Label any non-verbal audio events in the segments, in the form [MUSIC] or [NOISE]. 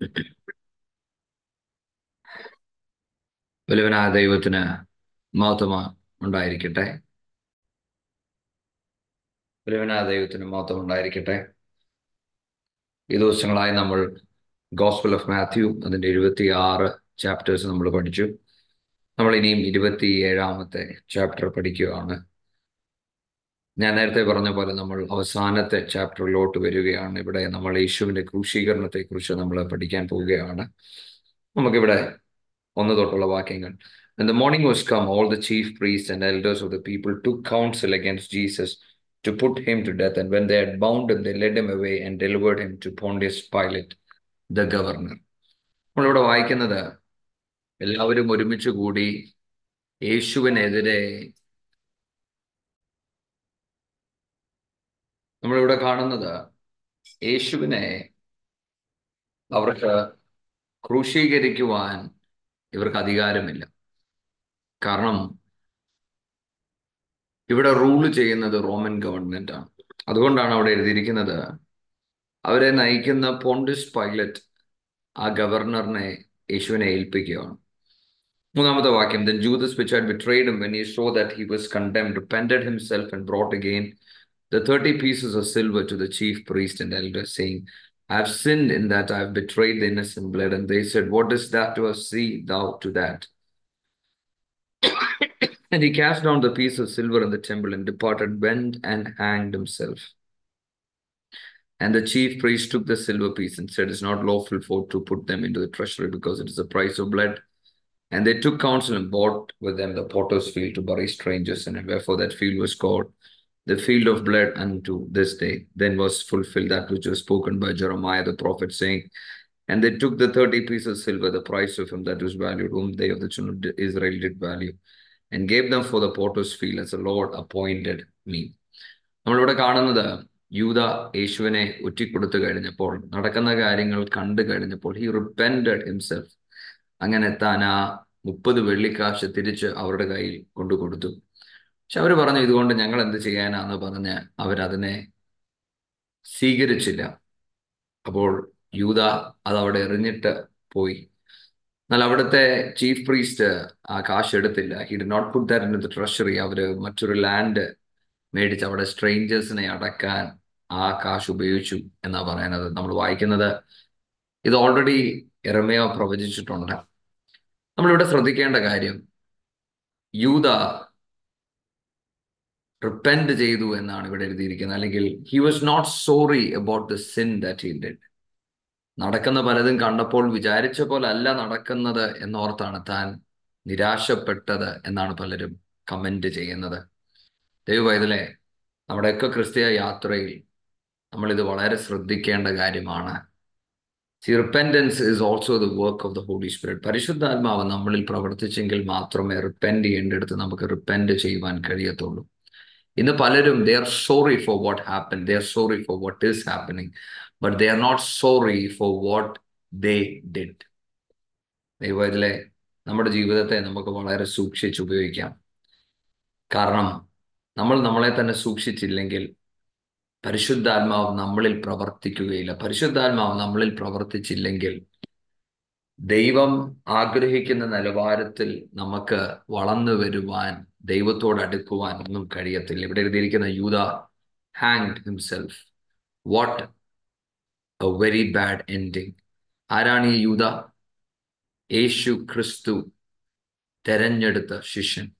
[CLEARS THROAT] വലുവനായ ദൈവത്തിന് മഹത്വമ ഉണ്ടായിരിക്കട്ടെ. വലുവനായ ദൈവത്തിന് മഹത്വം ഉണ്ടായിരിക്കട്ടെ. ഈ ദിവസങ്ങളായി നമ്മൾ ഗോസ്പിൾ ഓഫ് മാത്യു അതിന്റെ എഴുപത്തി ആറ് ചാപ്റ്റേഴ്സ് നമ്മൾ പഠിച്ചു. നമ്മൾ ഇനിയും ഇരുപത്തി ഏഴാമത്തെ ചാപ്റ്റർ പഠിക്കുകയാണ്. ഞാൻ നേരത്തെ പറഞ്ഞ പോലെ നമ്മൾ അവസാനത്തെ ചാപ്റ്ററിലോട്ട് വരികയാണ് ഇവിടെ നമ്മൾ യേശുവിന്റെ ക്രൂശീകരണത്തെക്കുറിച്ച് നമ്മൾ പഠിക്കാൻ പോവുകയാണ് നമുക്കിവിടെ ഒന്ന് തൊട്ടുള്ള വാക്യങ്ങൾ And the morning was come, all the chief priests and elders of the people took counsel against Jesus to put him to death. And when they had bound him, they led him away and delivered him to Pontius Pilate, the governor. നമ്മളിവിടെ വായിക്കുന്നത് എല്ലാവരും ഒരുമിച്ച് കൂടി യേശുവിനെതിരെ നമ്മളിവിടെ കാണുന്നത് യേശുവിനെ അവർക്ക് ക്രൂശീകരിക്കുവാൻ ഇവർക്ക് അധികാരമില്ല. കാരണം ഇവിടെ റൂൾ ചെയ്യുന്നത് റോമൻ ഗവൺമെന്റ് ആണ്. അതുകൊണ്ടാണ് അവിടെ എഴുതിയിരിക്കുന്നത് അവരെ നയിക്കുന്ന പോണ്ടിസ് പൈലറ്റ് ആ ഗവർണറിനെ യേശുവിനെ ഏൽപ്പിക്കുകയാണ്. മൂന്നാമത്തെ വാക്യം then Judas which had him when he saw that he was condemned repented himself and brought again the 30 pieces of silver to the chief priest and elders saying I have sinned in that I have betrayed the innocent blood and they said what is that to us see thou to that [COUGHS] and he cast down the piece of silver in the temple and departed, went and hanged himself. And the chief priest took the silver piece and said, It's not lawful for to put them into the treasury because it is the price of blood. And they took counsel and bought with them the potter's field to bury strangers in it. Wherefore that field was called the field of blood unto this day. Then was fulfilled that which was spoken by Jeremiah the prophet, saying, And they took the thirty pieces of silver, the price of him that was valued, whom they of the children of Israel did value. and gave them for the potter's field as the Lord appointed me. നമ്മളിവിടെ കാണുന്നത് യൂത യേശുവിനെ ഒറ്റിക്കൊടുത്തു കഴിഞ്ഞപ്പോൾ നടക്കുന്ന കാര്യങ്ങൾ കണ്ടു കഴിഞ്ഞപ്പോൾ he repented himself അങ്ങനെ താൻ ആ മുപ്പത് വെള്ളിക്കാശ് തിരിച്ച് അവരുടെ കയ്യിൽ കൊണ്ടു കൊടുത്തു പക്ഷെ അവർ പറഞ്ഞു ഇതുകൊണ്ട് ഞങ്ങൾ എന്ത് ചെയ്യാനാന്ന് പറഞ്ഞ് അവരതിനെ സ്വീകരിച്ചില്ല. അപ്പോൾ യൂത അതവിടെ എറിഞ്ഞിട്ട് പോയി. എന്നാൽ അവിടുത്തെ ചീഫ് പ്രീസ്റ്റ് ആ കാശ് എടുത്തില്ല. He did not put that in the treasury അവർ മറ്റൊരു ലാൻഡ് മേടിച്ച് അവിടെ സ്ട്രേഞ്ചേഴ്സിനെ അടക്കാൻ ആ കാശ് ഉപയോഗിച്ചു എന്നാ പറയുന്നത് നമ്മൾ വായിക്കുന്നത്. ഇത് ഓൾറെഡി എറമയോ പ്രവചിച്ചിട്ടുണ്ട്. നമ്മളിവിടെ ശ്രദ്ധിക്കേണ്ട കാര്യം യൂത റിപ്പൻഡ് ചെയ്തു എന്നാണ് ഇവിടെ എഴുതിയിരിക്കുന്നത്. അല്ലെങ്കിൽ he was not sorry about the sin that he did നടക്കുന്ന പലതും കണ്ടപ്പോൾ വിചാരിച്ച പോലെ അല്ല നടക്കുന്നത് എന്നോർത്താണ് താൻ നിരാശപ്പെട്ടത് എന്നാണ് പലരും കമന്റ് ചെയ്യുന്നത്. ദൈവവൈതലെ നമ്മുടെയൊക്കെ ക്രിസ്തീയ യാത്രയിൽ നമ്മളിത് വളരെ ശ്രദ്ധിക്കേണ്ട കാര്യമാണ്. C repentance is also the work of the Holy Spirit പരിശുദ്ധാത്മാവ് നമ്മളിൽ പ്രവർത്തിച്ചെങ്കിൽ മാത്രമേ റിപ്പൻഡ് ചെയ്യേണ്ടടുത്ത് നമുക്ക് റിപ്പൻഡ് ചെയ്യുവാൻ കഴിയത്തുള്ളൂ. ഇന്ന് പലരും they are sorry for what happen they are sorry for what is happening but they are not sorry for what they did ദൈവത്തിലെ നമ്മുടെ ജീവിതത്തെ നമുക്ക് വളരെ സൂക്ഷിച്ച് ഉപയോഗിക്കാം. കാരണം നമ്മൾ നമ്മളെ തന്നെ സൂക്ഷിച്ചില്ലെങ്കിൽ പരിശുദ്ധാത്മാവ് നമ്മളിൽ പ്രവർത്തിക്കുകയില്ല. പരിശുദ്ധാത്മാവ് നമ്മളിൽ പ്രവർത്തിച്ചില്ലെങ്കിൽ ദൈവം ആഗ്രഹിക്കുന്ന നിലവാരത്തിൽ നമുക്ക് വളർന്നു വരുവാൻ ദൈവത്തോട് അടുക്കുവാൻ ഒന്നും കഴിയത്തില്ല. ഇവിടെ എഴുതിയിരിക്കുന്ന യൂത hanged himself what a very bad ending ആരാണ് ഈ യൂത? യേശു ക്രിസ്തു തെരഞ്ഞെടുത്ത ശിഷ്യൻ.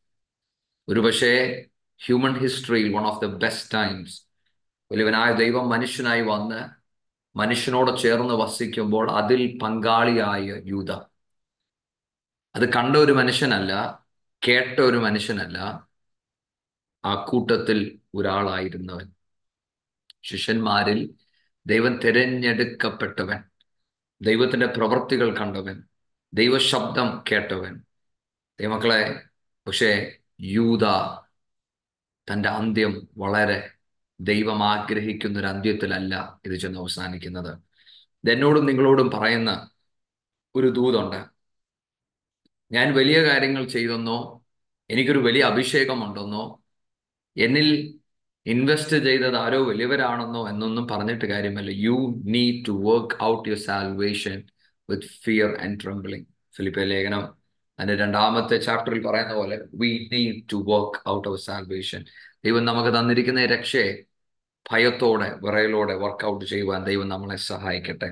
ഒരുപക്ഷെ ഹ്യൂമൻ ഹിസ്റ്ററിയിൽ one of the best times വലിയവനായ ദൈവം മനുഷ്യനായി വന്ന് മനുഷ്യനോട് ചേർന്ന് വസിക്കുമ്പോൾ അതിൽ പങ്കാളിയായ യൂത. അത് കണ്ട ഒരു മനുഷ്യനല്ല കേട്ട ഒരു മനുഷ്യനല്ല ആ കൂട്ടത്തിൽ ഒരാളായിരുന്നവൻ. ശിഷ്യന്മാരിൽ ദൈവം തിരഞ്ഞെടുക്കപ്പെട്ടവൻ ദൈവത്തിന്റെ പ്രവൃത്തികൾ കണ്ടവൻ ദൈവശബ്ദം കേട്ടവൻ. ദൈവമക്കളെ പക്ഷേ യൂത തന്റെ അന്ത്യം വളരെ ദൈവം ആഗ്രഹിക്കുന്ന ഒരു അന്ത്യത്തിലല്ല ഇത് ചെന്ന് അവസാനിക്കുന്നത്. എന്നോടും നിങ്ങളോടും പറയുന്ന ഒരു ദൂതുണ്ട്. ഞാൻ വലിയ കാര്യങ്ങൾ ചെയ്തെന്നോ എനിക്കൊരു വലിയ അഭിഷേകമുണ്ടെന്നോ എന്നിൽ ഇൻവെസ്റ്റ് ചെയ്തത് ആരോ വലിയവരാണെന്നോ എന്നൊന്നും പറഞ്ഞിട്ട് കാര്യമല്ല. You need to work out your salvation with fear and trembling ഫിലിപ്പ ലേഖനം അതിന്റെ രണ്ടാമത്തെ ചാപ്റ്ററിൽ പറയുന്ന പോലെ we need to work out our salvation ദൈവം നമുക്ക് തന്നിരിക്കുന്ന രക്ഷയെ ഭയത്തോടെ വിറയലോടെ വർക്കൗട്ട് ചെയ്യുവാൻ ദൈവം നമ്മളെ സഹായിക്കട്ടെ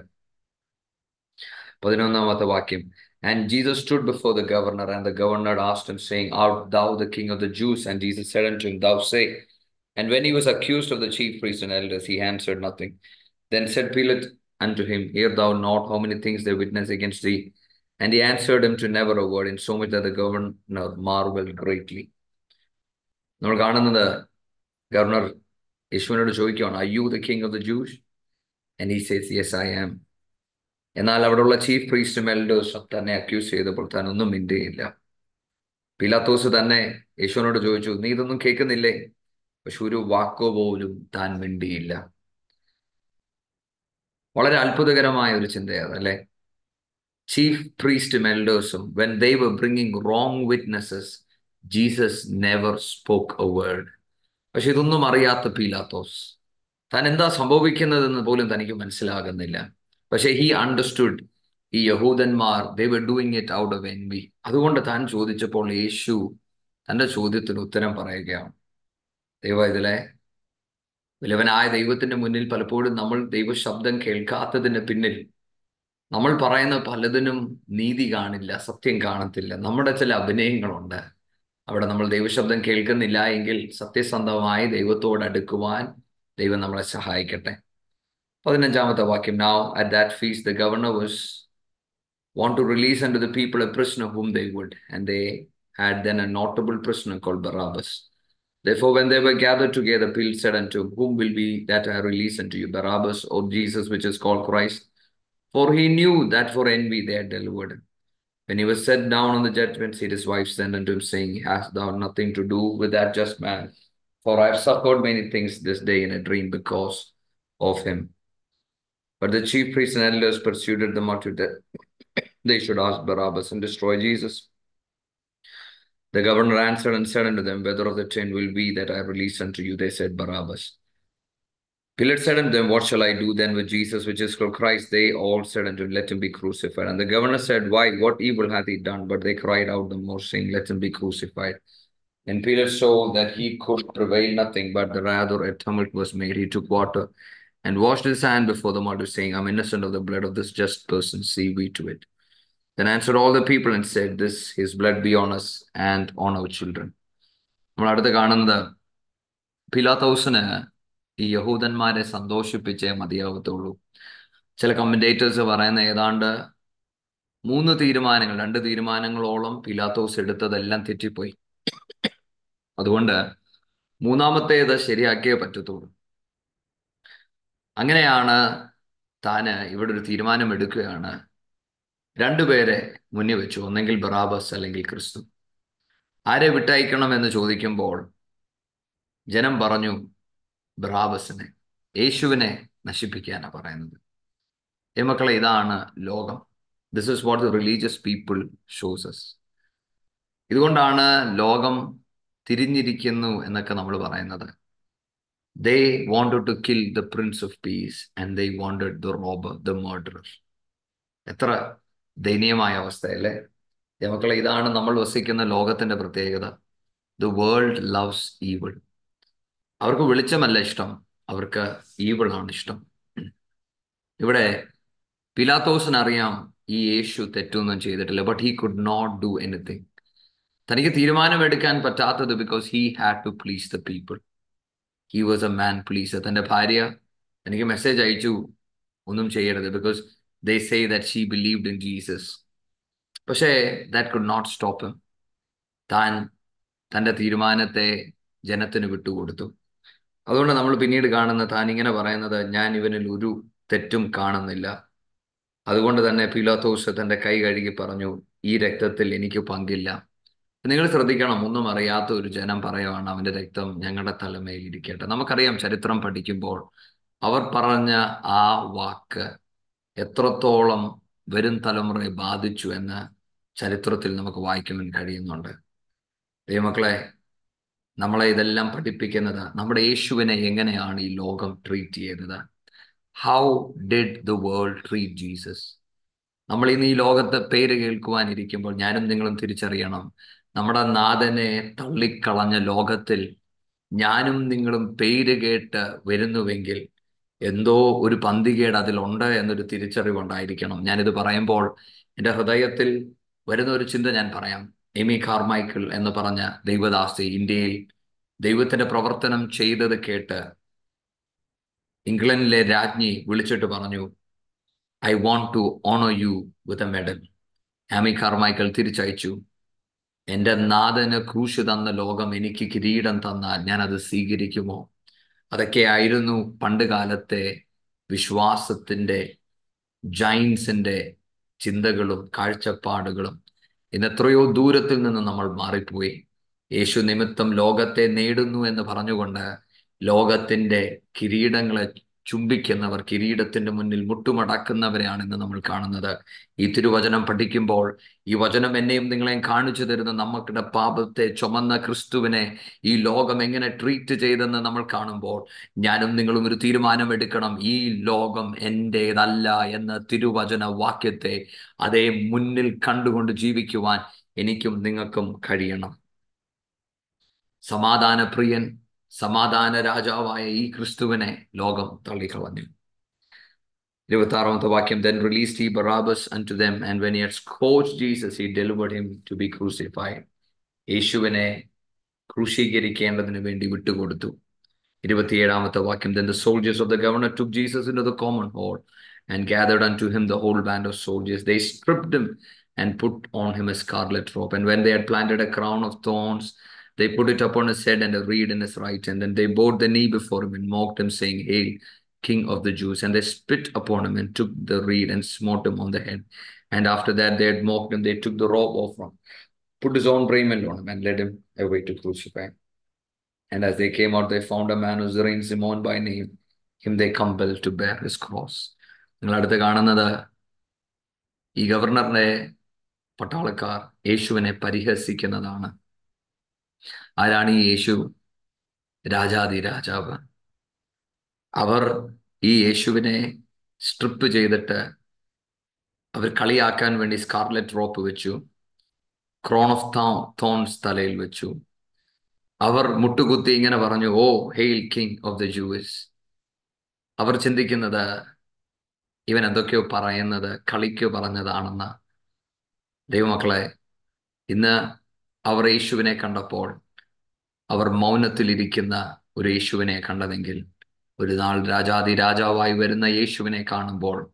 പതിനൊന്നാമത്തെ വാക്യം And Jesus stood before the governor, and the governor asked him, saying, Art thou the king of the Jews? And Jesus said unto him, Thou say. And when he was accused of the chief priests and elders, he answered nothing. Then said Pilate unto him, Hear thou not how many things they witness against thee? And he answered him to never a word, in so much that the governor marveled greatly. നമ്മൾ കാണുന്നത് governor യേശുവിനോട് ചോദിക്കുകയാണ് I you the king of the Jews and he says yes I am എന്നാൽ അവിടെയുള്ള chief പ്രീസ്റ്റും എൽഡേഴ്സും തന്നെ accuse ചെയ്തപ്പോൾ താൻ ഒന്നും മിണ്ടുകയില്ല പിലാത്തോസ് തന്നെ യേശുവിനോട് ചോദിച്ചു നീ ഇതൊന്നും കേൾക്കുന്നില്ലേ? പക്ഷെ ഒരു വാക്കോ പോലും താൻ മിണ്ടിയില്ല. വളരെ അത്ഭുതകരമായ ഒരു ചിന്തയാണ് അല്ലെ? ചീഫ് പ്രീസ്റ്റും എൽഡേഴ്സും when they bringing wrong witnesses Jesus never spoke a word പക്ഷെ ഇതൊന്നും അറിയാത്ത പീലാത്തോസ്. താൻ എന്താ സംഭവിക്കുന്നതെന്ന് പോലും തനിക്ക് മനസ്സിലാകുന്നില്ല. പക്ഷെ ഹി അണ്ടർസ്റ്റുഡ് ഈ യഹൂദന്മാർ they were doing it out of envy അതുകൊണ്ട് താൻ ചോദിച്ചപ്പോൾ യേശു തന്റെ ചോദ്യത്തിന് ഉത്തരം പറയുകയാണ്. ദൈവ ഇതിലെ വിലവനായ ദൈവത്തിന്റെ മുന്നിൽ പലപ്പോഴും നമ്മൾ ദൈവശബ്ദം കേൾക്കാത്തതിന് പിന്നിൽ നമ്മൾ പറയുന്ന പലതിനും നീതി കാണില്ല സത്യം കാണത്തില്ല. നമ്മുടെ ചില അഭിനയങ്ങളുണ്ട്. അവിടെ നമ്മൾ ദൈവശബ്ദം കേൾക്കുന്നില്ല എങ്കിൽ സത്യസന്ധമായി ദൈവത്തോട് അടുക്കുവാൻ ദൈവം നമ്മളെ സഹായിക്കട്ടെ പതിനഞ്ചാമത്തെ വാക്യം now at that feast the governor was want to release unto the people a prisoner whom they would and they had then a notable prisoner called Barabbas therefore when they were gathered together Pilate said unto him whom will be that I release unto you Barabbas or Jesus which is called Christ for he knew that for envy they had delivered him when he was set down on the judgment seat his wife sent unto him saying hast thou nothing to do with that just man for I have suffered many things this day in a dream because of him but the chief priests and elders persuaded the multitude that [COUGHS] they should ask Barabbas and destroy Jesus. The governor answered and said unto them, Whether of the ten will be that I release unto you? They said, Barabbas. Pilate said unto them, What shall I do then with Jesus, which is called Christ? They all said unto him, Let him be crucified. And the governor said, Why? What evil hath he done? But they cried out the more, saying, Let him be crucified. And Pilate saw that he could prevail nothing, but rather a tumult was made. He took water and washed his hand before the multitude, saying, I'm innocent of the blood of this just person, see we to it. Then answered all the people and said, This his blood be on us and on our children. നമ്മൾ അടുത്ത് കാണുന്നത് പിലാത്തോസിന് ഈ യഹൂദന്മാരെ സന്തോഷിപ്പിച്ചേ മതിയാവത്തുള്ളൂ. ചില commentators പറയുന്ന ഏതാണ്ട് മൂന്ന് തീരുമാനങ്ങൾ രണ്ട് തീരുമാനങ്ങളോളം പിലാത്തോസ് എടുത്തതെല്ലാം തെറ്റിപ്പോയി. അതുകൊണ്ട് മൂന്നാമത്തേത് ശരിയാക്കിയേ പറ്റത്തുള്ളൂ. അങ്ങനെയാണ് താന് ഇവിടെ ഒരു തീരുമാനം എടുക്കുകയാണ്. രണ്ടുപേരെ മുന്നിൽ വെച്ചു ഒന്നെങ്കിൽ ബറാബസ് അല്ലെങ്കിൽ ക്രിസ്തു. ആരെ വിട്ടയക്കണം എന്ന് ചോദിക്കുമ്പോൾ ജനം പറഞ്ഞു ബറാബസിനെ യേശുവിനെ നശിപ്പിക്കാനാണ് പറയുന്നത്. ഏ മക്കളെ ഇതാണ് ലോകം. This is what the religious people shows ഇതുകൊണ്ടാണ് ലോകം തിരിഞ്ഞിരിക്കുന്നു എന്നൊക്കെ നമ്മൾ പറയുന്നത്. They wanted to kill the prince of peace and they wanted the robber the murderer. എത്ര ദയനീയമായ അവസ്ഥയല്ലേ? മക്കളെ ഇതാണ് നമ്മൾ വസിക്കുന്ന ലോകത്തിന്റെ പ്രത്യേകത. ദ വേൾഡ് ലവ്സ് ഈവിൾ അവർക്ക് വെളിച്ചമല്ല ഇഷ്ടം. അവർക്ക് ഈവിളാണ് ഇഷ്ടം. ഇവിടെ പിലാത്തോസിനറിയാം ഈ യേശു തെറ്റൊന്നും ചെയ്തിട്ടില്ല but he could not do anything തനിക്ക് തീരുമാനമെടുക്കാൻ പറ്റാത്തത് because he had to please the people he was a man please തന്റെ ഭാര്യ എനിക്ക് മെസ്സേജ് അയച്ചു ഒന്നും ചെയ്യരുത് because they say that she believed in Jesus പക്ഷേ ദാറ്റ് കുഡ് നോട്ട് സ്റ്റോപ്പ് താൻ തന്റെ തീരുമാനത്തെ ജനത്തിന് വിട്ടുകൊടുത്തു. അതുകൊണ്ട് നമ്മൾ പിന്നീട് കാണുന്ന താൻ ഇങ്ങനെ പറയുന്നത് ഞാൻ ഇവനിൽ ഒരു തെറ്റും കാണുന്നില്ല. അതുകൊണ്ട് തന്നെ പിലാത്തോസ് തന്റെ കൈ കഴുകി പറഞ്ഞു ഈ രക്തത്തിൽ എനിക്ക് പങ്കില്ല. നിങ്ങൾ ശ്രദ്ധിക്കണം ഒന്നും അറിയാത്ത ഒരു ജനം പറയുവാണ് അവന്റെ രക്തം ഞങ്ങളുടെ തലമേൽ ഇരിക്കട്ടെ. നമുക്കറിയാം ചരിത്രം പഠിക്കുമ്പോൾ അവർ പറഞ്ഞ ആ വാക്ക് എത്രത്തോളം വരും തലമുറയെ ബാധിച്ചു എന്ന് ചരിത്രത്തിൽ നമുക്ക് വായിക്കുവാൻ കഴിയുന്നുണ്ട്. ദൈവമക്കളെ നമ്മളെ ഇതെല്ലാം പഠിപ്പിക്കുന്നത് നമ്മുടെ യേശുവിനെ എങ്ങനെയാണ് ഈ ലോകം ട്രീറ്റ് ചെയ്യുന്നത്? How did the world treat Jesus നമ്മൾ ഇന്ന് ഈ ലോകത്ത് പേര് കേൾക്കുവാനിരിക്കുമ്പോൾ ഞാനും നിങ്ങളും തിരിച്ചറിയണം. നമ്മുടെ നാഥനെ തള്ളിക്കളഞ്ഞ ലോകത്തിൽ ഞാനും നിങ്ങളും പേര് കേട്ട് വരുന്നുവെങ്കിൽ എന്തോ ഒരു പന്തികേട് അതിലുണ്ട് എന്നൊരു തിരിച്ചറിവുണ്ടായിരിക്കണം. ഞാനിത് പറയുമ്പോൾ എന്റെ ഹൃദയത്തിൽ വരുന്ന ഒരു ചിന്ത ഞാൻ പറയാം. എമി കാർമൈക്കിൾ എന്ന് പറഞ്ഞ ദൈവദാസി ഇന്ത്യയിൽ ദൈവത്തിന്റെ പ്രവർത്തനം ചെയ്തത് കേട്ട് ഇംഗ്ലണ്ടിലെ രാജ്ഞി വിളിച്ചിട്ട് പറഞ്ഞു I want to honour you with a medal Amy Carmichael തിരിച്ചയച്ചു. എന്റെ നാഥന് ക്രൂശ് തന്ന ലോകം എനിക്ക് കിരീടം തന്നാൽ ഞാൻ അത് സ്വീകരിക്കുമോ അതൊക്കെയായിരുന്നു പണ്ട് കാലത്തെ വിശ്വാസത്തിന്റെ ജൈൻസിന്റെ ചിന്തകളും കാഴ്ചപ്പാടുകളും. ഇന്ന് എത്രയോ ദൂരത്തിൽ നിന്ന് നമ്മൾ മാറിപ്പോയി. യേശു നിമിത്തം ലോകത്തെ നേടുന്നു എന്ന് പറഞ്ഞുകൊണ്ട് ലോകത്തിന്റെ കിരീടങ്ങളെ ചുംബിക്കുന്നവർ കിരീടത്തിന്റെ മുന്നിൽ മുട്ടുമടക്കുന്നവരെയാണ് ഇന്ന് നമ്മൾ കാണുന്നത്. ഈ തിരുവചനം പഠിക്കുമ്പോൾ ഈ വചനം എന്നെയും നിങ്ങളെയും കാണിച്ചു തരുന്ന നമ്മുടെ പാപത്തെ ചുമന്ന ക്രിസ്തുവിനെ ഈ ലോകം എങ്ങനെ ട്രീറ്റ് ചെയ്തെന്ന് നമ്മൾ കാണുമ്പോൾ ഞാനും നിങ്ങളും ഒരു തീരുമാനം എടുക്കണം ഈ ലോകം എന്റേതല്ല എന്ന തിരുവചന വാക്യത്തെ അതേ മുന്നിൽ കണ്ടുകൊണ്ട് ജീവിക്കുവാൻ എനിക്കും നിങ്ങൾക്കും കഴിയണം. സമാധാനപ്രിയൻ സമാധാന രാജാവായ ഈ ക്രിസ്തുവിനെ ലോകം തള്ളിക്കളഞ്ഞു ഇരുപത്തി ആറാമത്തെ വാക്യം then released he Barabbas unto them and when he had scourged Jesus he delivered him to be crucified യേശുവിനെ ക്രൂശീകരിക്കേണ്ടതിന് വേണ്ടി വിട്ടുകൊടുത്തു ഇരുപത്തിയേഴാമത്തെ വാക്യം then the soldiers of the governor took Jesus into the common hall and gathered unto him the whole band of soldiers they stripped him and put on him a scarlet robe and when they had planted a crown of thorns they put it upon his head and a reed in his right hand. And they bowed the knee before him and mocked him, saying, Hail, King of the Jews. And they spit upon him and took the reed and smote him on the head. And after that they had mocked him, they took the robe off him, put his own raiment on him, and led him away to crucify. And as they came out, they found a man whose name Simon by name. Him they compelled to bear his cross. നിങ്ങൾ അടുത്ത് കാണുന്നത് ഈ ഗവർണറിന്റെ പട്ടാളക്കാർ യേശുവിനെ പരിഹസിക്കുന്നതാണ് ആരാണ് ഈ യേശു? രാജാതി രാജാവ്. അവർ ഈ യേശുവിനെ സ്ട്രിപ്പ് ചെയ്തിട്ട് അവർ കളിയാക്കാൻ വേണ്ടി സ്കാർലറ്റ് റോപ്പ് വെച്ചു. ക്രോൺ ഓഫ് തോൺസ് തലയിൽ വെച്ചു. അവർ മുട്ടുകുത്തി ഇങ്ങനെ പറഞ്ഞു ഓ hail king of the Jews അവർ ചിന്തിക്കുന്നത് ഇവൻ എന്തൊക്കെയോ പറയുന്നത് കളിക്കോ പറഞ്ഞതാണെന്ന്. ദൈവമക്കളെ ഇന്ന് അവർ യേശുവിനെ കണ്ടപ്പോൾ അവർ മൗനത്തിലിരിക്കുന്ന ഒരു യേശുവിനെ കണ്ടതെങ്കിൽ ഒരു നാൾ രാജാതി രാജാവായി വരുന്ന യേശുവിനെ കാണുമ്പോൾ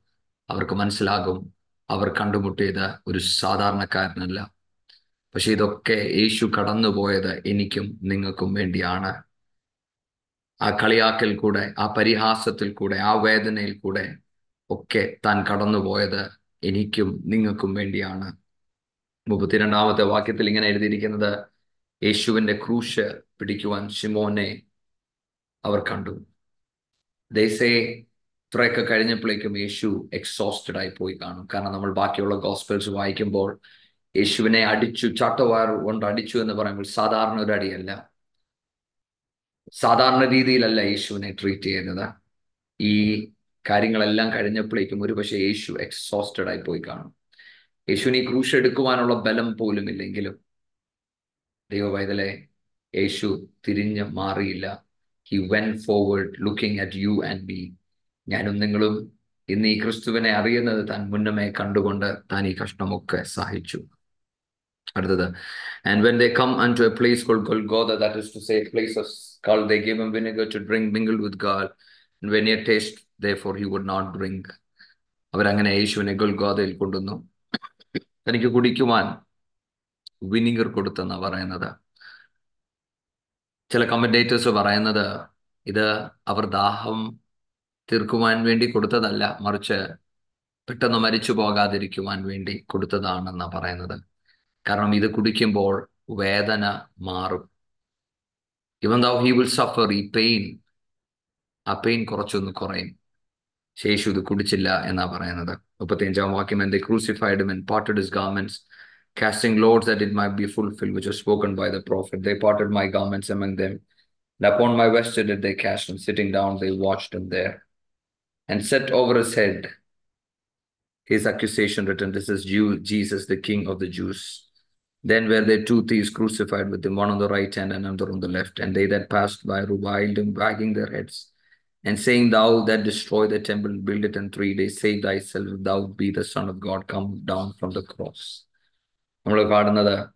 അവർക്ക് മനസ്സിലാകും അവർ കണ്ടുമുട്ടിയത് ഒരു സാധാരണക്കാരനല്ല. പക്ഷെ ഇതൊക്കെ യേശു കടന്നുപോയത് എനിക്കും നിങ്ങൾക്കും വേണ്ടിയാണ്. ആ കളിയാക്കൽ കൂടെ ആ പരിഹാസത്തിൽ കൂടെ ആ വേദനയിൽ കൂടെ ഒക്കെ താൻ കടന്നുപോയത് എനിക്കും നിങ്ങൾക്കും വേണ്ടിയാണ്. മുപ്പത്തിരണ്ടാമത്തെ വാക്യത്തിൽ ഇങ്ങനെ എഴുതിയിരിക്കുന്നത് യേശുവിന്റെ ക്രൂശ് പിടിക്കുവാൻ ഷിമോനെ അവർ കണ്ടു. ദേശേ ഇത്രയൊക്കെ കഴിഞ്ഞപ്പോഴേക്കും യേശു എക്സോസ്റ്റഡ് ആയി പോയി കാണും. കാരണം നമ്മൾ ബാക്കിയുള്ള ഗോസ്പെൽസ് വായിക്കുമ്പോൾ യേശുവിനെ അടിച്ചു ചാട്ടവാർ കൊണ്ട് അടിച്ചു എന്ന് പറയുമ്പോൾ സാധാരണ ഒരു അടിയല്ല. സാധാരണ രീതിയിലല്ല യേശുവിനെ ട്രീറ്റ് ചെയ്യുന്നത്. ഈ കാര്യങ്ങളെല്ലാം കഴിഞ്ഞപ്പോഴേക്കും ഒരുപക്ഷെ യേശു എക്സോസ്റ്റഡ് ആയി പോയി കാണും. യേശുവിന് ഈ ക്രൂശ് എടുക്കുവാനുള്ള ബലം പോലും ഇല്ലെങ്കിലും ദൈവവൈതലെ യേശു തിരിഞ്ഞ് മാറിയില്ല. He went forward looking at you and be ഞാനും നിങ്ങളും ഇന്ന് ഈ ക്രിസ്തുവിനെ അറിയുന്നത് താൻ മുന്നമേ കണ്ടുകൊണ്ട് താൻ ഈ കഷ്ണമൊക്കെ സഹിച്ചു. അടുത്തത്. And when they come and to a place call Golgotha that is to say place of skull they give em to drink mingled with gall. And when he taste ദേ ഫോർ he would not drink. അവരങ്ങനെ യേശുവിനെ ഗുൽഗോദയിൽ കൊണ്ടുവന്നു. തനിക്ക് കുടിക്കുവാൻ vinegar കൊടുത്തെന്ന് പറയുന്നത്. ചില കമൻഡേറ്റേഴ്സ് പറയുന്നത് ഇത് അവർ ദാഹം തീർക്കുവാൻ വേണ്ടി കൊടുത്തതല്ല മറിച്ച് പെട്ടെന്ന് മരിച്ചു പോകാതിരിക്കുവാൻ വേണ്ടി കൊടുത്തതാണെന്ന് പറയുന്നത്. കാരണം ഇത് കുടിക്കുമ്പോൾ വേദന മാറും. ഇവൻ ദൗ ഹി വിൽ സഫർ ഈ പെയിൻ ആ പെയിൻ കുറച്ചൊന്ന് കുറയും. ശേഷു ഇത് കുടിച്ചില്ല എന്നാ പറയുന്നത് മുപ്പത്തിയഞ്ചാം വാക്യം എന്റെ crucified men parted his garments casting loads that it might be fulfilled, which was spoken by the prophet. They parted my garments among them, and upon my vesture did they cast him. Sitting down, they watched him there, and set over his head his accusation written, This is Jew, Jesus, the King of the Jews. Then were there two thieves crucified with him, one on the right hand and another on the left. And they that passed by reviled him, wagging their heads, And saying, Thou that destroy the temple, build it in three days, save thyself, if thou be the Son of God, come down from the cross. നമ്മൾ കാണുന്നത്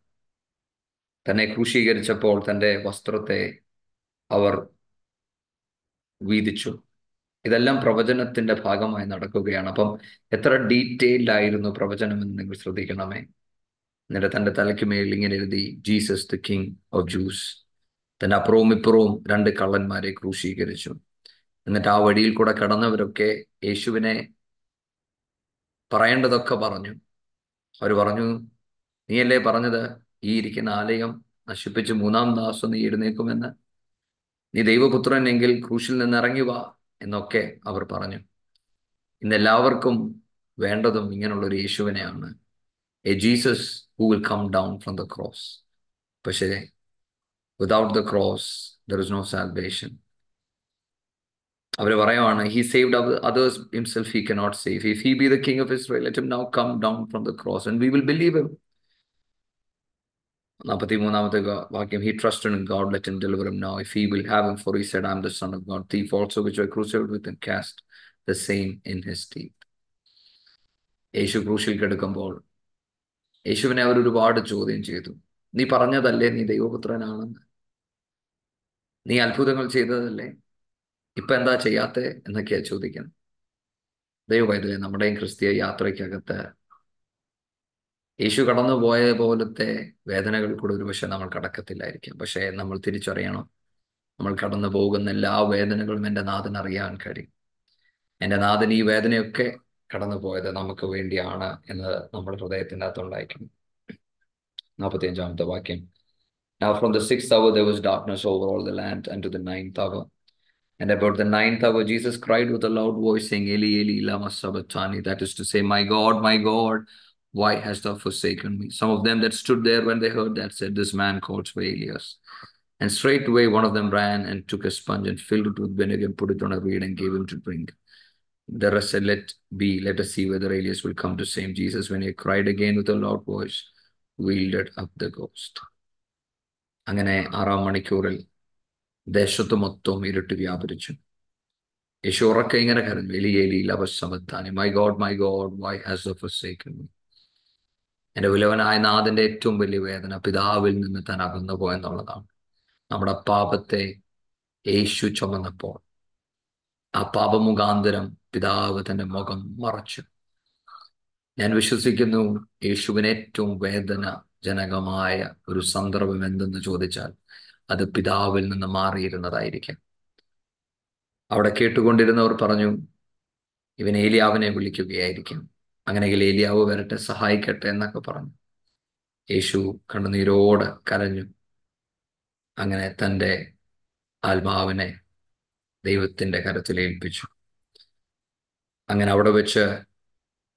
തന്നെ ക്രൂശീകരിച്ചപ്പോൾ തന്റെ വസ്ത്രത്തെ അവർ വീതിച്ചു. ഇതെല്ലാം പ്രവചനത്തിന്റെ ഭാഗമായി നടക്കുകയാണ്. അപ്പം എത്ര ഡീറ്റെയിൽഡ് ആയിരുന്നു പ്രവചനം എന്ന് നിങ്ങൾ ശ്രദ്ധിക്കണമേ. എന്നിട്ട് തന്റെ തലയ്ക്ക് മേൽ ഇങ്ങനെ എഴുതി Jesus the king of Jews. തന്റെ അപ്പുറവും ഇപ്പുറവും രണ്ട് കള്ളന്മാരെ ക്രൂശീകരിച്ചു. എന്നിട്ട് ആ വഴിയിൽ കൂടെ കിടന്നവരൊക്കെ യേശുവിനെ പറയേണ്ടതൊക്കെ പറഞ്ഞു. അവർ പറഞ്ഞു നീയല്ലേ പറഞ്ഞത്? ഈ ഇരിക്കുന്ന ആലയം നശിപ്പിച്ച് മൂന്നാം ദാസം നീ എഴുന്നേക്കുമെന്ന് നീ ദൈവപുത്രൻ എങ്കിൽ ക്രൂശിൽ നിന്ന് ഇറങ്ങി എന്നൊക്കെ അവർ പറഞ്ഞു. ഇന്ന് എല്ലാവർക്കും വേണ്ടതും ഇങ്ങനെയുള്ള ഒരു യേശുവിനെയാണ്. A Jesus who will come down from the cross പക്ഷേ without the cross there is no salvation അവർ പറയുവാണ് he saved others himself he cannot save if he be the king of Israel let him now come down from the cross and we will believe him നാൽപ്പത്തി മൂന്നാമത്തെ വാക്യം he trust in God let him deliver him now if he will have him for he said I am the son of God thief also which I crucified with him cast the same in his teeth യേശു ക്രൂശിൽ കിടക്കുമ്പോൾ യേശുവിനെ അവർ ഒരുപാട് ചോദ്യം ചെയ്തു. നീ പറഞ്ഞതല്ലേ? നീ ദൈവപുത്രനാണെന്ന്. നീ അത്ഭുതങ്ങൾ ചെയ്തതല്ലേ? ഇപ്പൊ എന്താ ചെയ്യാത്തെ എന്നൊക്കെയാ ചോദിക്കുന്നത്. ദൈവവൈദ്യ നമ്മുടെയും ക്രിസ്തീയ യാത്രയ്ക്കകത്ത് യേശു കടന്നു പോയ പോലത്തെ വേദനകൾ കൂടെ ഒരുപക്ഷെ നമ്മൾ കടക്കത്തില്ലായിരിക്കാം. പക്ഷേ നമ്മൾ തിരിച്ചറിയണം. നമ്മൾ കടന്നു പോകുന്ന എല്ലാ വേദനകളും എന്റെ നാഥൻ അറിയാൻ കഴിയും. എന്റെ നാഥൻ ഈ വേദനയൊക്കെ കടന്നു പോയത് നമുക്ക് വേണ്ടിയാണ് എന്ന് നമ്മുടെ ഹൃദയത്തിന്റെ അകത്തുണ്ടായിരിക്കും നാൽപ്പത്തി അഞ്ചാമത്തെ വാക്യം. Now from the sixth hour there was darkness over all the land unto the ninth hour. And about the ninth hour Jesus cried with a loud voice, saying, Eli, Eli, lama sabachthani. That is to say, My God, my God, why hast thou forsaken me? Some of them that stood there when they heard that said, This man calls for Elias. And straightway one of them ran and took a sponge and filled it with vinegar and put it on a reed and gave him to drink. The rest said, Let be, let us see whether Elias will come to save Jesus. When he cried again with a loud voice, wielded up the ghost. അങ്ങനെ ആറാം മണിക്കൂറിൽ ദേശത്ത് മൊത്തവും ഇരുട്ട് വ്യാപരിച്ചു. യേശു ഉറക്കെ ഇങ്ങനെ കരഞ്ഞു എലിയേലി ലവസമത്താനി my God my God why has എന്റെ വിലവനായ നാഥന്റെ ഏറ്റവും വലിയ വേദന പിതാവിൽ നിന്ന് താൻ അകന്നു പോയെന്നുള്ളതാണ് നമ്മുടെ പാപത്തെ യേശു ചുമന്നപ്പോൾ ആ പാപമുഖാന്തരം പിതാവ് തന്റെ മുഖം മറച്ചു. ഞാൻ വിശ്വസിക്കുന്നു യേശുവിന് ഏറ്റവും വേദന ജനകമായ ഒരു സന്ദർഭം എന്തെന്ന് ചോദിച്ചാൽ അത് പിതാവിൽ നിന്ന് മാറിയിരുന്നതായിരിക്കാം. അവിടെ കേട്ടുകൊണ്ടിരുന്നവർ പറഞ്ഞു ഇവൻ ഏലിയാവിനെ വിളിക്കുകയായിരിക്കും. അങ്ങനെയെങ്കിൽ ഏലിയാവ് വരട്ടെ സഹായിക്കട്ടെ എന്നൊക്കെ പറഞ്ഞു. യേശു കണ്ണുനീരോട് കരഞ്ഞു. അങ്ങനെ തന്റെ ആത്മാവിനെ ദൈവത്തിന്റെ കരത്തിൽ ഏൽപ്പിച്ചു. അങ്ങനെ അവിടെ വെച്ച്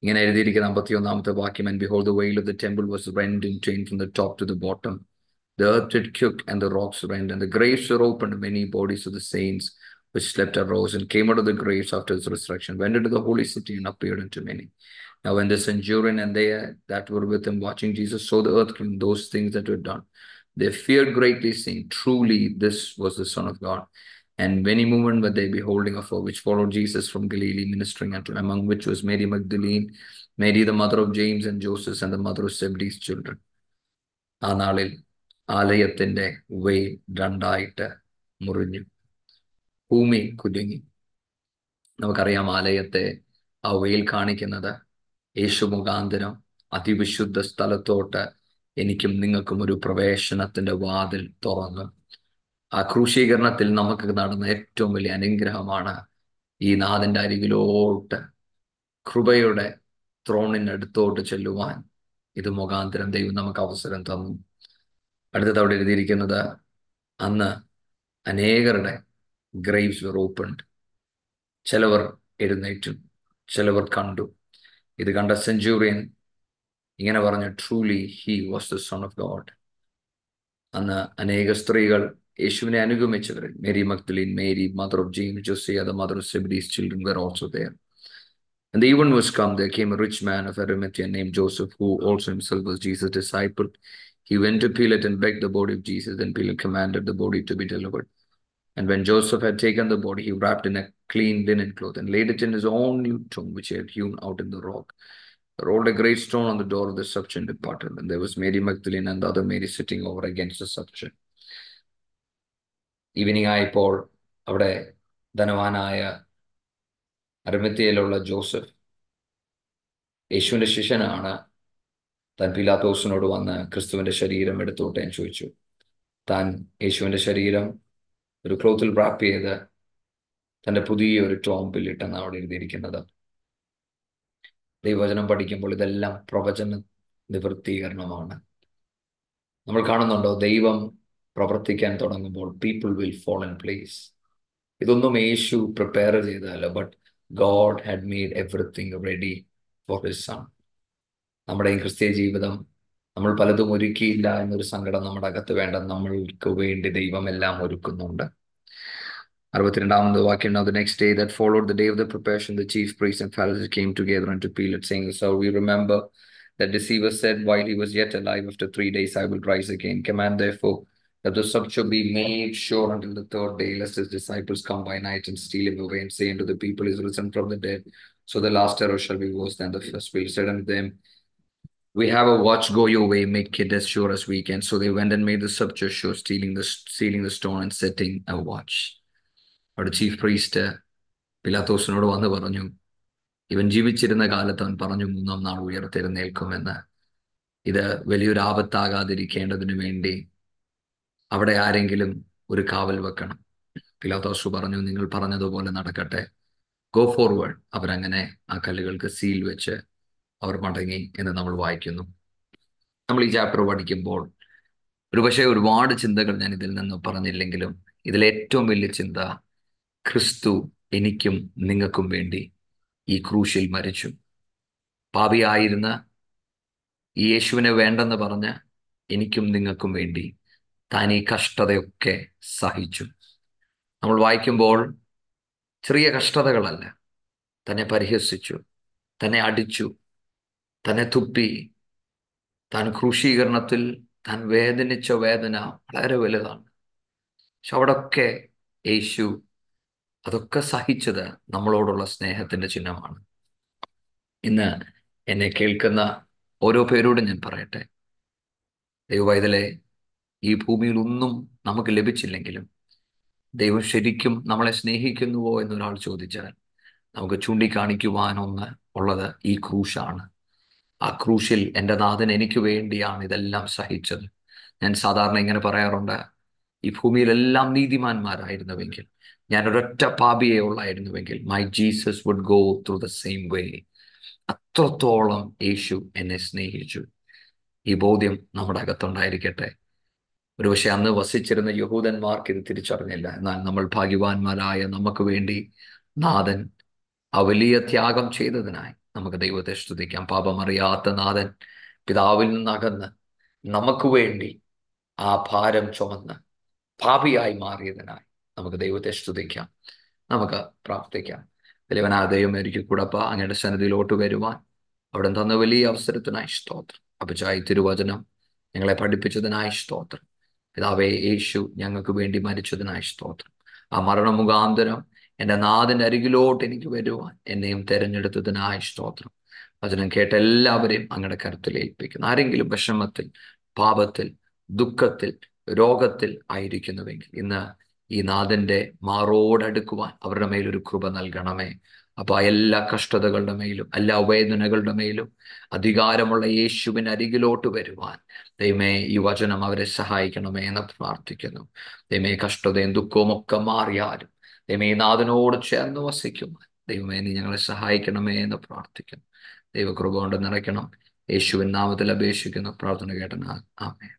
ഇങ്ങനെ എഴുതിയിരിക്കുന്ന അമ്പത്തി ഒന്നാമത്തെ വാക്യം and behold the veil of the temple was rent in twain from the top to the bottom The earth did quake and the rocks rent, and the graves were opened. Many bodies of the saints which slept arose and came out of the graves after his resurrection, went into the holy city and appeared unto many. Now, when the centurion and they that were with him watching Jesus saw the earthquake and those things that were done, they feared greatly, saying, Truly, this was the Son of God. And many movement were they beholding of her, which followed Jesus from Galilee, ministering unto him, among which was Mary Magdalene, Mary the mother of James and Joseph, and the mother of Zebedee's children. ആ നാളിൽ ആലയത്തിന്റെ വെയിൽ രണ്ടായിട്ട് മുറിഞ്ഞു. ഭൂമി കുലുങ്ങി. നമുക്കറിയാം ആലയത്തെ ആ വെയിൽ കാണിക്കുന്നത് യേശു മുഖാന്തരം അതിവിശുദ്ധ സ്ഥലത്തോട്ട് എനിക്കും നിങ്ങൾക്കും ഒരു പ്രവേശനത്തിന്റെ വാതിൽ തുറന്നു. ആ ക്രൂശീകരണത്തിൽ നമുക്ക് നടന്ന ഏറ്റവും വലിയ അനുഗ്രഹമാണ് ഈ നാഥന്റെ അരികിലോട്ട് കൃപയുടെ ത്രോണിനടുത്തോട്ട് ചെല്ലുവാൻ ഇത് മുഖാന്തരം ദൈവം നമുക്ക് അവസരം തന്നു. അടുത്തത് അവിടെ എഴുതിയിരിക്കുന്നത് അന്ന് അനേകരുടെ ഗ്രേവ്സ് വെർ ഓപ്പൺഡ് ചിലവർ എഴുന്നേറ്റു ചിലവർ കണ്ടു. ഇത് കണ്ട സെഞ്ചൂറിയൻ ഇങ്ങനെ പറഞ്ഞു truly he was the son of God അന്ന് അനേക സ്ത്രീകൾ യേശുവിനെ അനുഗമിച്ചവർ Mary Magdalene Mary mother of James Joses the mother of Zebedee's children were also there And the even was come, there came a rich man of Arimathea named Joseph, who also himself was Jesus' disciple. He went to Pilate and begged the body of Jesus, and Pilate commanded the body to be delivered. And when Joseph had taken the body, he wrapped in a clean linen cloth and laid it in his own new tomb, which he had hewn out in the rock. He rolled a great stone on the door of the sepulchre and departed. And there was Mary Magdalene and the other Mary sitting over against the sepulchre. Evening ആയപ്പോൾ അവിടെ ധനവാനായ അരമത്യയിലുള്ള Joseph യേശുവിന്റെ ശിഷ്യനാണ് താൻ പിലാത്തോസിനോട് വന്ന് ക്രിസ്തുവിന്റെ ശരീരം എടുത്തോട്ടെ എന്ന് ചോദിച്ചു. താൻ യേശുവിന്റെ ശരീരം ഒരു ക്ലോത്തിൽ റാപ്പ് ചെയ്ത് തന്റെ പുതിയ ഒരു ടോംബിൽ ഇട്ടെന്ന് അവിടെ എഴുതിയിരിക്കുന്നത്. ദൈവവചനം പഠിക്കുമ്പോൾ ഇതെല്ലാം പ്രവചന നിവൃത്തീകരണമാണ്. നമ്മൾ കാണുന്നുണ്ടോ? ദൈവം പ്രവർത്തിക്കാൻ തുടങ്ങുമ്പോൾ people will fall in place ഇതൊന്നും യേശു പ്രിപ്പയർ ചെയ്തതല്ല but God had made everything ready for his son നമ്മുടെ ഈ ക്രിസ്തീയ ജീവിതം നമ്മൾ പലതും ഒരുക്കിയില്ല എന്നൊരു സങ്കടം നമ്മുടെ അകത്ത് വേണ്ട നമ്മൾക്ക് വേണ്ടി ദൈവം എല്ലാം ഒരുക്കുന്നുണ്ട് അറുപത്തിരണ്ടാമത് വാക്യം now the next day that followed the day of the preparation the chief priests and Pharisees came together unto Pilate saying so we remember that deceiver said while he was yet alive after three days I will rise again command therefore that the sepulchre be made sure until the third day lest his disciples come by night and steal him away and say unto the people he is risen from the dead so the last terror shall be worse than the first Pilate said unto them we have a watch go your way make kid as sure as we can. So they went and made the sepulchre sure stealing the stealing the stone and setting a watch. അവിടെ chief priest പിലാത്തോസിനോട് വന്ന് പറഞ്ഞു ഇവൻ ജീവിച്ചിരുന്ന കാലത്ത് അവൻ പറഞ്ഞു മൂന്നാം നാൾ ഉയർത്തെഴുന്നേൽക്കുമെന്ന്. ഇത് വലിയൊരു ആപത്താകാതിരിക്കേണ്ടതിനു വേണ്ടി അവിടെ ആരെങ്കിലും ഒരു കാവൽ വെക്കണം. പിലാത്തോസ് പറഞ്ഞു നിങ്ങൾ പറഞ്ഞതുപോലെ നടക്കട്ടെ. ഗോ ഫോർവേഡ് അവരങ്ങനെ ആ കല്ലുകൾക്ക് സീൽ വെച്ച് അവർ മടങ്ങി എന്ന് നമ്മൾ വായിക്കുന്നു. നമ്മൾ ഈ ചാപ്റ്റർ പഠിക്കുമ്പോൾ ഒരുപക്ഷെ ഒരുപാട് ചിന്തകൾ ഞാൻ ഇതിൽ നിന്ന് പറഞ്ഞില്ലെങ്കിലും ഇതിൽ ഏറ്റവും വലിയ ചിന്ത ക്രിസ്തു എനിക്കും നിങ്ങൾക്കും വേണ്ടി ഈ ക്രൂശിൽ മരിച്ചു. പാപിയായിരുന്ന ഈ യേശുവിനെ വേണ്ടെന്ന് പറഞ്ഞ് എനിക്കും നിങ്ങൾക്കും വേണ്ടി താൻ ഈ കഷ്ടതയൊക്കെ സഹിച്ചു. നമ്മൾ വായിക്കുമ്പോൾ ചെറിയ കഷ്ടതകളല്ല തന്നെ പരിഹസിച്ചു തന്നെ അടിച്ചു തന്നെ തുപ്പി താൻ ക്രൂശീകരണത്തിൽ താൻ വേദനിച്ച വേദന വളരെ വലുതാണ്. പക്ഷെ അവിടൊക്കെ യേശു അതൊക്കെ സഹിച്ചത് നമ്മളോടുള്ള സ്നേഹത്തിന്റെ ചിഹ്നമാണ്. ഇന്ന് എന്നെ കേൾക്കുന്ന ഓരോ പേരോടും ഞാൻ പറയട്ടെ. ദൈവവൈതലെ ഈ ഭൂമിയിൽ ഒന്നും നമുക്ക് ലഭിച്ചില്ലെങ്കിലും ദൈവം ശരിക്കും നമ്മളെ സ്നേഹിക്കുന്നുവോ എന്നൊരാൾ ചോദിച്ചാൽ നമുക്ക് ചൂണ്ടിക്കാണിക്കുവാനൊന്ന് ഉള്ളത് ഈ ക്രൂശാണ്. ആ ക്രൂശിൽ എന്റെ നാഥൻ എനിക്ക് വേണ്ടിയാണ് ഇതെല്ലാം സഹിച്ചത്. ഞാൻ സാധാരണ ഇങ്ങനെ പറയാറുണ്ട് ഈ ഭൂമിയിലെല്ലാം നീതിമാന്മാരായിരുന്നുവെങ്കിൽ ഞാൻ ഒരൊറ്റ പാപിയെ ഉള്ളായിരുന്നുവെങ്കിൽ my Jesus would go through the same way അത്രത്തോളം യേശു എന്നെ സ്നേഹിച്ചു. ഈ ബോധ്യം നമ്മുടെ അകത്തുണ്ടായിരിക്കട്ടെ. ഒരുപക്ഷെ അന്ന് വസിച്ചിരുന്ന യഹൂദന്മാർക്ക് ഇത് തിരിച്ചറിഞ്ഞില്ല. എന്നാൽ നമ്മൾ ഭാഗ്യവാന്മാരായ നമുക്ക് വേണ്ടി നാഥൻ ആ വലിയ ത്യാഗം ചെയ്തതിനായി നമുക്ക് ദൈവത്തെ സ്തുതിക്കാം. പാപമറിയാത്ത നാഥൻ പിതാവിൽ നിന്നകന്ന് നമുക്ക് വേണ്ടി ആ ഭാരം ചുമന്ന് പാപിയായി മാറിയതിനായി നമുക്ക് ദൈവത്തെ സ്തുതിക്കാം. നമുക്ക് പ്രാർത്ഥിക്കാം. വലിയവനാ ദൈവം എനിക്ക് കൂടപ്പ അങ്ങയുടെ സന്നിധിയിലോട്ട് വരുവാൻ അവിടെ തന്ന വലിയ അവസരത്തിനായി സ്തോത്രം. അപ്പച്ചായി തിരുവചനം ഞങ്ങളെ പഠിപ്പിച്ചതിനായി സ്തോത്രം. പിതാവേ യേശു ഞങ്ങൾക്ക് വേണ്ടി മരിച്ചതിനായി സ്തോത്രം. ആ മരണ മുഖാന്തരം എന്റെ നാഥന്റെ അരികിലോട്ട് എനിക്ക് വരുവാൻ എന്നെയും തെരഞ്ഞെടുത്തതിനായി സ്തോത്രം. വചനം കേട്ട എല്ലാവരെയും അങ്ങയുടെ കരുത്തിൽ ഏൽപ്പിക്കുന്നു. ആരെങ്കിലും വിഷമത്തിൽ പാപത്തിൽ ദുഃഖത്തിൽ രോഗത്തിൽ ആയിരിക്കുന്നുവെങ്കിൽ ഇന്ന് ഈ നാഥന്റെ മാറോടടുക്കുവാൻ അവരുടെ മേലൊരു കൃപ നൽകണമേ. അപ്പൊ എല്ലാ കഷ്ടതകളുടെ മേലും എല്ലാ വേദനകളുടെ മേലും അധികാരമുള്ള യേശുവിന് അരികിലോട്ട് വരുവാൻ ദൈമേ ഈ വചനം അവരെ സഹായിക്കണമേ എന്ന് പ്രാർത്ഥിക്കുന്നു. ദൈമേ കഷ്ടതയും ദുഃഖവും ഒക്കെ മാറിയാലും ദൈവമേ നാഥനോട് ചേർന്ന് വസിക്കുവാൻ ദൈവമേ നീ ഞങ്ങളെ സഹായിക്കണമേ എന്ന് പ്രാർത്ഥിക്കുന്നു. ദൈവകൃപ കൊണ്ട് നിറയ്ക്കണം. യേശുവിൻ നാമത്തിൽ അപേക്ഷിക്കുന്ന. പ്രാർത്ഥന കേട്ടനാ ആമേ